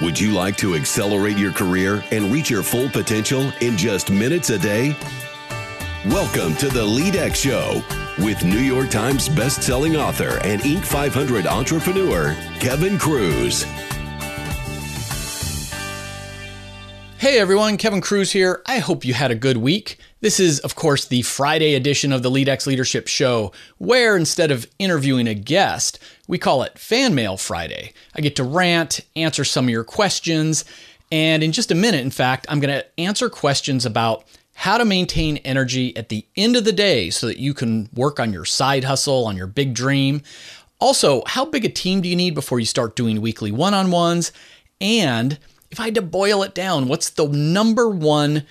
Would you like to accelerate your career and reach your full potential in just minutes a day? Welcome to the LeadX Show with New York Times best-selling author and Inc. 500 entrepreneur Kevin Kruse. Hey everyone, Kevin Kruse here. I hope you had a good week. This is, of course, the Friday edition of the LeadX Leadership Show, where instead of interviewing a guest, we call it Fan Mail Friday. I get to rant, answer some of your questions, and in just a minute, in fact, I'm going to answer questions about how to maintain energy at the end of the day so that you can work on your side hustle, on your big dream. Also, how big a team do you need before you start doing weekly one on ones? And if I had to boil it down, what's the number one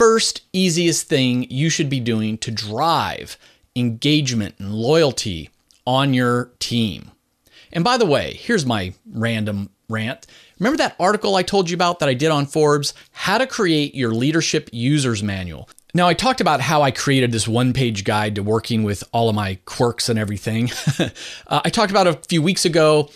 first easiest thing you should be doing to drive engagement and loyalty on your team? And by the way, here's my random rant. Remember that article I told you about that I did on Forbes? How to create your leadership user's manual. Now, I talked about how I created this one page guide to working with all of my quirks and everything. uh, I talked about a few weeks ago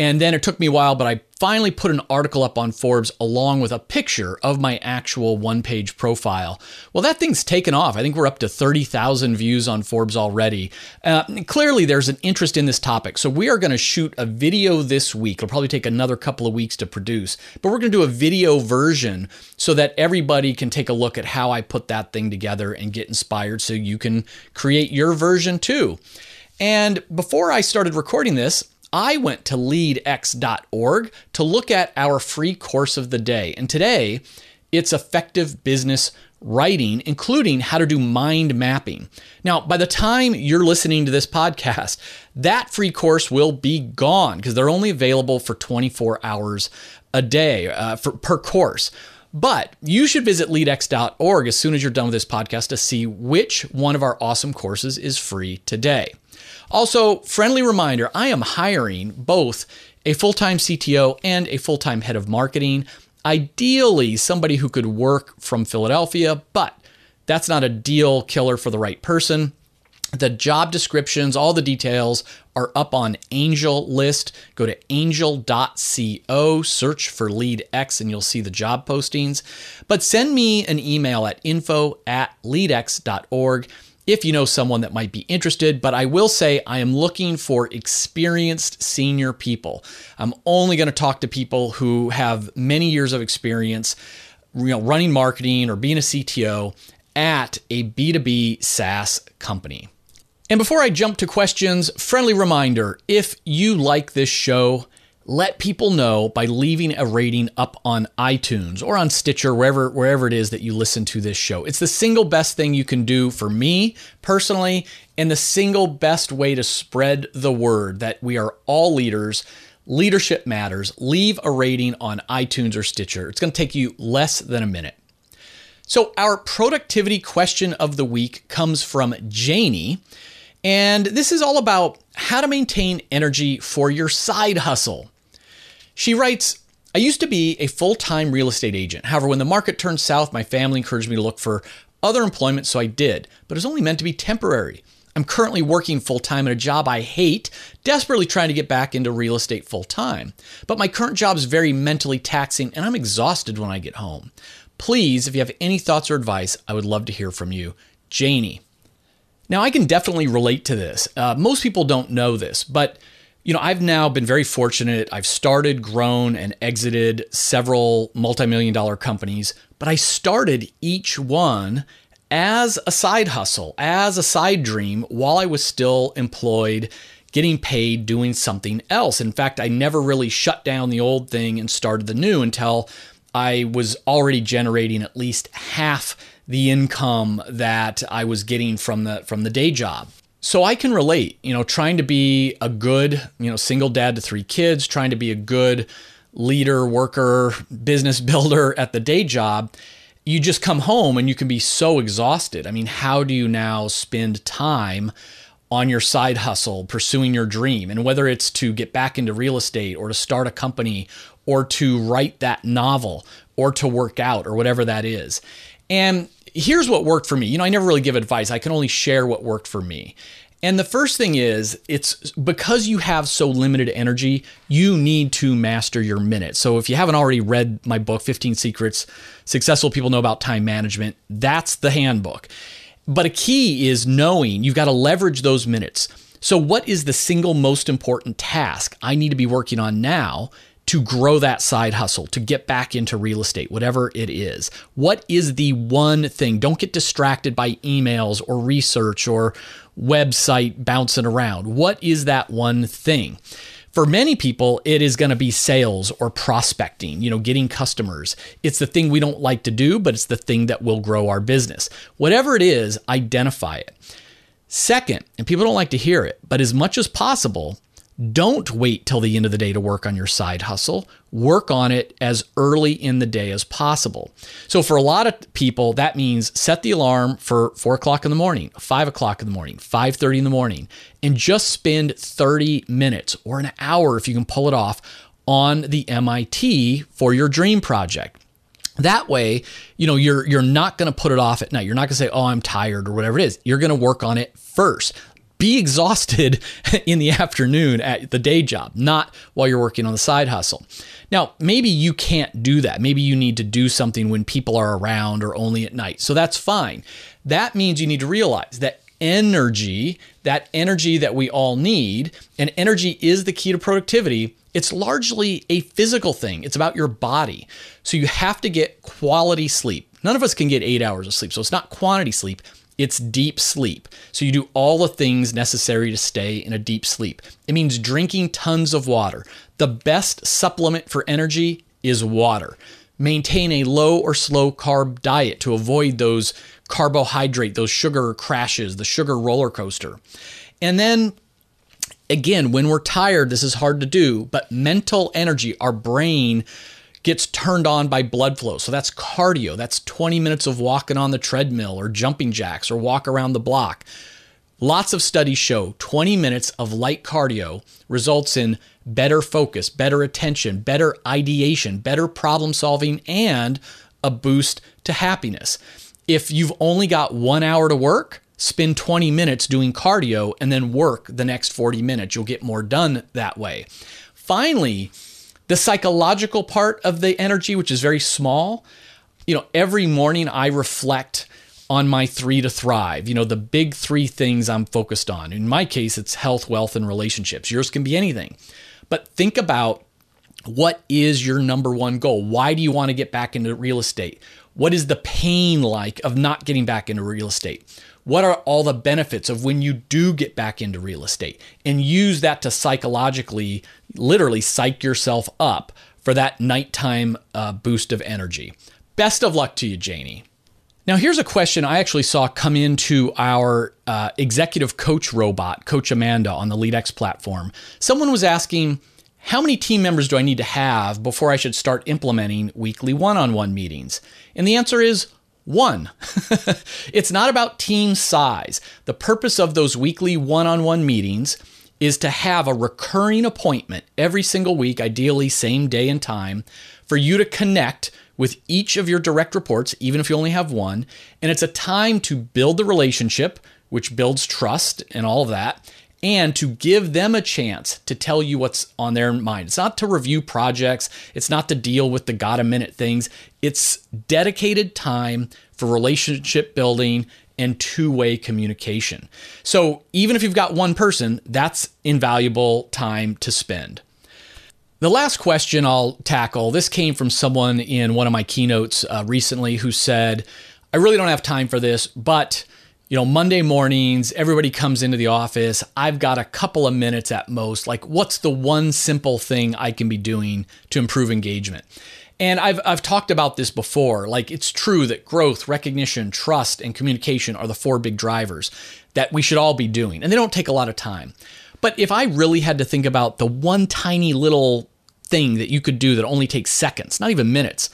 and then it took me a while, but I finally put an article up on Forbes along with a picture of my actual one page profile. Well, that thing's taken off. I think we're up to 30,000 views on Forbes already. Uh, clearly, there's an interest in this topic. So, we are going to shoot a video this week. It'll probably take another couple of weeks to produce, but we're going to do a video version so that everybody can take a look at how I put that thing together and get inspired so you can create your version too. And before I started recording this, I went to leadx.org to look at our free course of the day. And today, it's effective business writing, including how to do mind mapping. Now, by the time you're listening to this podcast, that free course will be gone because they're only available for 24 hours a day uh, for, per course. But you should visit leadx.org as soon as you're done with this podcast to see which one of our awesome courses is free today. Also, friendly reminder I am hiring both a full time CTO and a full time head of marketing. Ideally, somebody who could work from Philadelphia, but that's not a deal killer for the right person. The job descriptions, all the details are up on Angel List. Go to angel.co, search for Lead X, and you'll see the job postings. But send me an email at info at leadx.org if you know someone that might be interested. But I will say I am looking for experienced senior people. I'm only going to talk to people who have many years of experience, you know, running marketing or being a CTO at a B2B SaaS company. And before I jump to questions, friendly reminder if you like this show, let people know by leaving a rating up on iTunes or on Stitcher, wherever wherever it is that you listen to this show. It's the single best thing you can do for me personally, and the single best way to spread the word that we are all leaders. Leadership matters. Leave a rating on iTunes or Stitcher. It's going to take you less than a minute. So, our productivity question of the week comes from Janie. And this is all about how to maintain energy for your side hustle. She writes, I used to be a full time real estate agent. However, when the market turned south, my family encouraged me to look for other employment, so I did, but it was only meant to be temporary. I'm currently working full time at a job I hate, desperately trying to get back into real estate full time. But my current job is very mentally taxing and I'm exhausted when I get home. Please, if you have any thoughts or advice, I would love to hear from you. Janie. Now, I can definitely relate to this. Uh, most people don't know this, but you know, I've now been very fortunate. I've started, grown, and exited several multi million dollar companies, but I started each one as a side hustle, as a side dream while I was still employed, getting paid, doing something else. In fact, I never really shut down the old thing and started the new until I was already generating at least half the income that I was getting from the from the day job. So I can relate, you know, trying to be a good, you know, single dad to three kids, trying to be a good leader, worker, business builder at the day job. You just come home and you can be so exhausted. I mean, how do you now spend time on your side hustle, pursuing your dream? And whether it's to get back into real estate or to start a company or to write that novel or to work out or whatever that is. And here's what worked for me. You know, I never really give advice. I can only share what worked for me. And the first thing is, it's because you have so limited energy, you need to master your minutes. So if you haven't already read my book, 15 Secrets Successful People Know About Time Management, that's the handbook. But a key is knowing you've got to leverage those minutes. So, what is the single most important task I need to be working on now to grow that side hustle, to get back into real estate, whatever it is? What is the one thing? Don't get distracted by emails or research or website bouncing around. What is that one thing? For many people, it is going to be sales or prospecting, you know, getting customers. It's the thing we don't like to do, but it's the thing that will grow our business. Whatever it is, identify it. Second, and people don't like to hear it, but as much as possible, don't wait till the end of the day to work on your side hustle. Work on it as early in the day as possible. So, for a lot of people, that means set the alarm for four o'clock in the morning, five o'clock in the morning, five thirty in the morning, and just spend thirty minutes or an hour if you can pull it off on the MIT for your dream project. That way, you know, you're you're not going to put it off at night. You're not going to say, "Oh, I'm tired" or whatever it is. You're going to work on it first. Be exhausted in the afternoon at the day job, not while you're working on the side hustle. Now, maybe you can't do that. Maybe you need to do something when people are around or only at night. So that's fine. That means you need to realize that energy, that energy that we all need, and energy is the key to productivity it's largely a physical thing. It's about your body. So you have to get quality sleep. None of us can get eight hours of sleep. So it's not quantity sleep, it's deep sleep. So you do all the things necessary to stay in a deep sleep. It means drinking tons of water. The best supplement for energy is water. Maintain a low or slow carb diet to avoid those carbohydrate, those sugar crashes, the sugar roller coaster. And then again, when we're tired, this is hard to do, but mental energy, our brain gets turned on by blood flow. So that's cardio. That's 20 minutes of walking on the treadmill or jumping jacks or walk around the block. Lots of studies show 20 minutes of light cardio results in better focus, better attention, better ideation, better problem solving, and a boost to happiness. If you've only got one hour to work, spend 20 minutes doing cardio and then work the next 40 minutes. You'll get more done that way. Finally, the psychological part of the energy, which is very small, you know, every morning I reflect on my three to thrive, you know, the big three things I'm focused on. In my case, it's health, wealth, and relationships. Yours can be anything. But think about what is your number one goal? Why do you want to get back into real estate? What is the pain like of not getting back into real estate? What are all the benefits of when you do get back into real estate? And use that to psychologically, literally psych yourself up for that nighttime uh, boost of energy. Best of luck to you, Janie. Now, here's a question I actually saw come into our uh, executive coach robot, Coach Amanda, on the LeadX platform. Someone was asking, how many team members do I need to have before I should start implementing weekly one on one meetings? And the answer is one. it's not about team size. The purpose of those weekly one on one meetings is to have a recurring appointment every single week, ideally same day and time, for you to connect with each of your direct reports, even if you only have one. And it's a time to build the relationship, which builds trust and all of that, and to give them a chance to tell you what's on their mind. It's not to review projects, it's not to deal with the got a minute things. It's dedicated time for relationship building and two way communication. So even if you've got one person, that's invaluable time to spend. The last question I'll tackle this came from someone in one of my keynotes uh, recently who said, I really don't have time for this, but you know, Monday mornings, everybody comes into the office. I've got a couple of minutes at most. Like, what's the one simple thing I can be doing to improve engagement? And I've, I've talked about this before. Like, it's true that growth, recognition, trust, and communication are the four big drivers that we should all be doing. And they don't take a lot of time. But if I really had to think about the one tiny little thing that you could do that only takes seconds, not even minutes,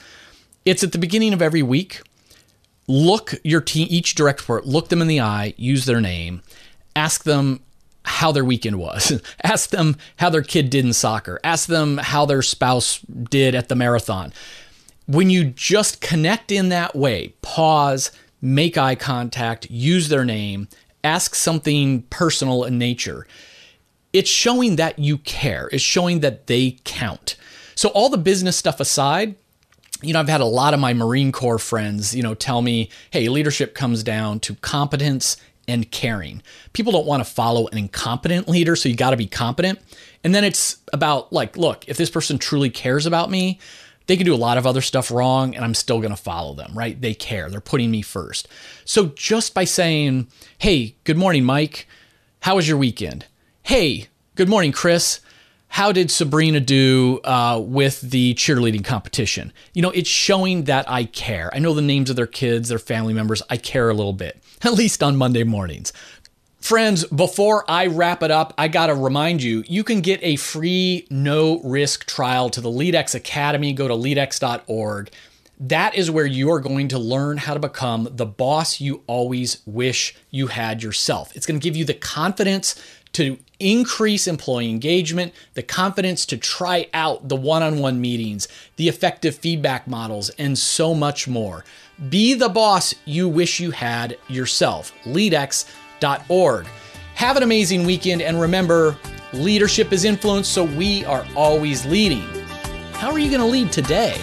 it's at the beginning of every week look your team, each direct report, look them in the eye, use their name, ask them how their weekend was, ask them how their kid did in soccer, ask them how their spouse did at the marathon. When you just connect in that way, pause, make eye contact, use their name, ask something personal in nature, it's showing that you care. It's showing that they count. So all the business stuff aside, you know, I've had a lot of my Marine Corps friends, you know, tell me, hey, leadership comes down to competence and caring. People don't want to follow an incompetent leader, so you got to be competent. And then it's about like, look, if this person truly cares about me, they can do a lot of other stuff wrong and I'm still going to follow them, right? They care. They're putting me first. So just by saying, "Hey, good morning, Mike. How was your weekend?" "Hey, good morning, Chris how did Sabrina do uh, with the cheerleading competition? You know, it's showing that I care. I know the names of their kids, their family members. I care a little bit, at least on Monday mornings. Friends, before I wrap it up, I got to remind you you can get a free no risk trial to the LeadX Academy. Go to leadx.org. That is where you are going to learn how to become the boss you always wish you had yourself. It's going to give you the confidence to increase employee engagement, the confidence to try out the one on one meetings, the effective feedback models, and so much more. Be the boss you wish you had yourself. LeadX.org. Have an amazing weekend, and remember, leadership is influence, so we are always leading. How are you going to lead today?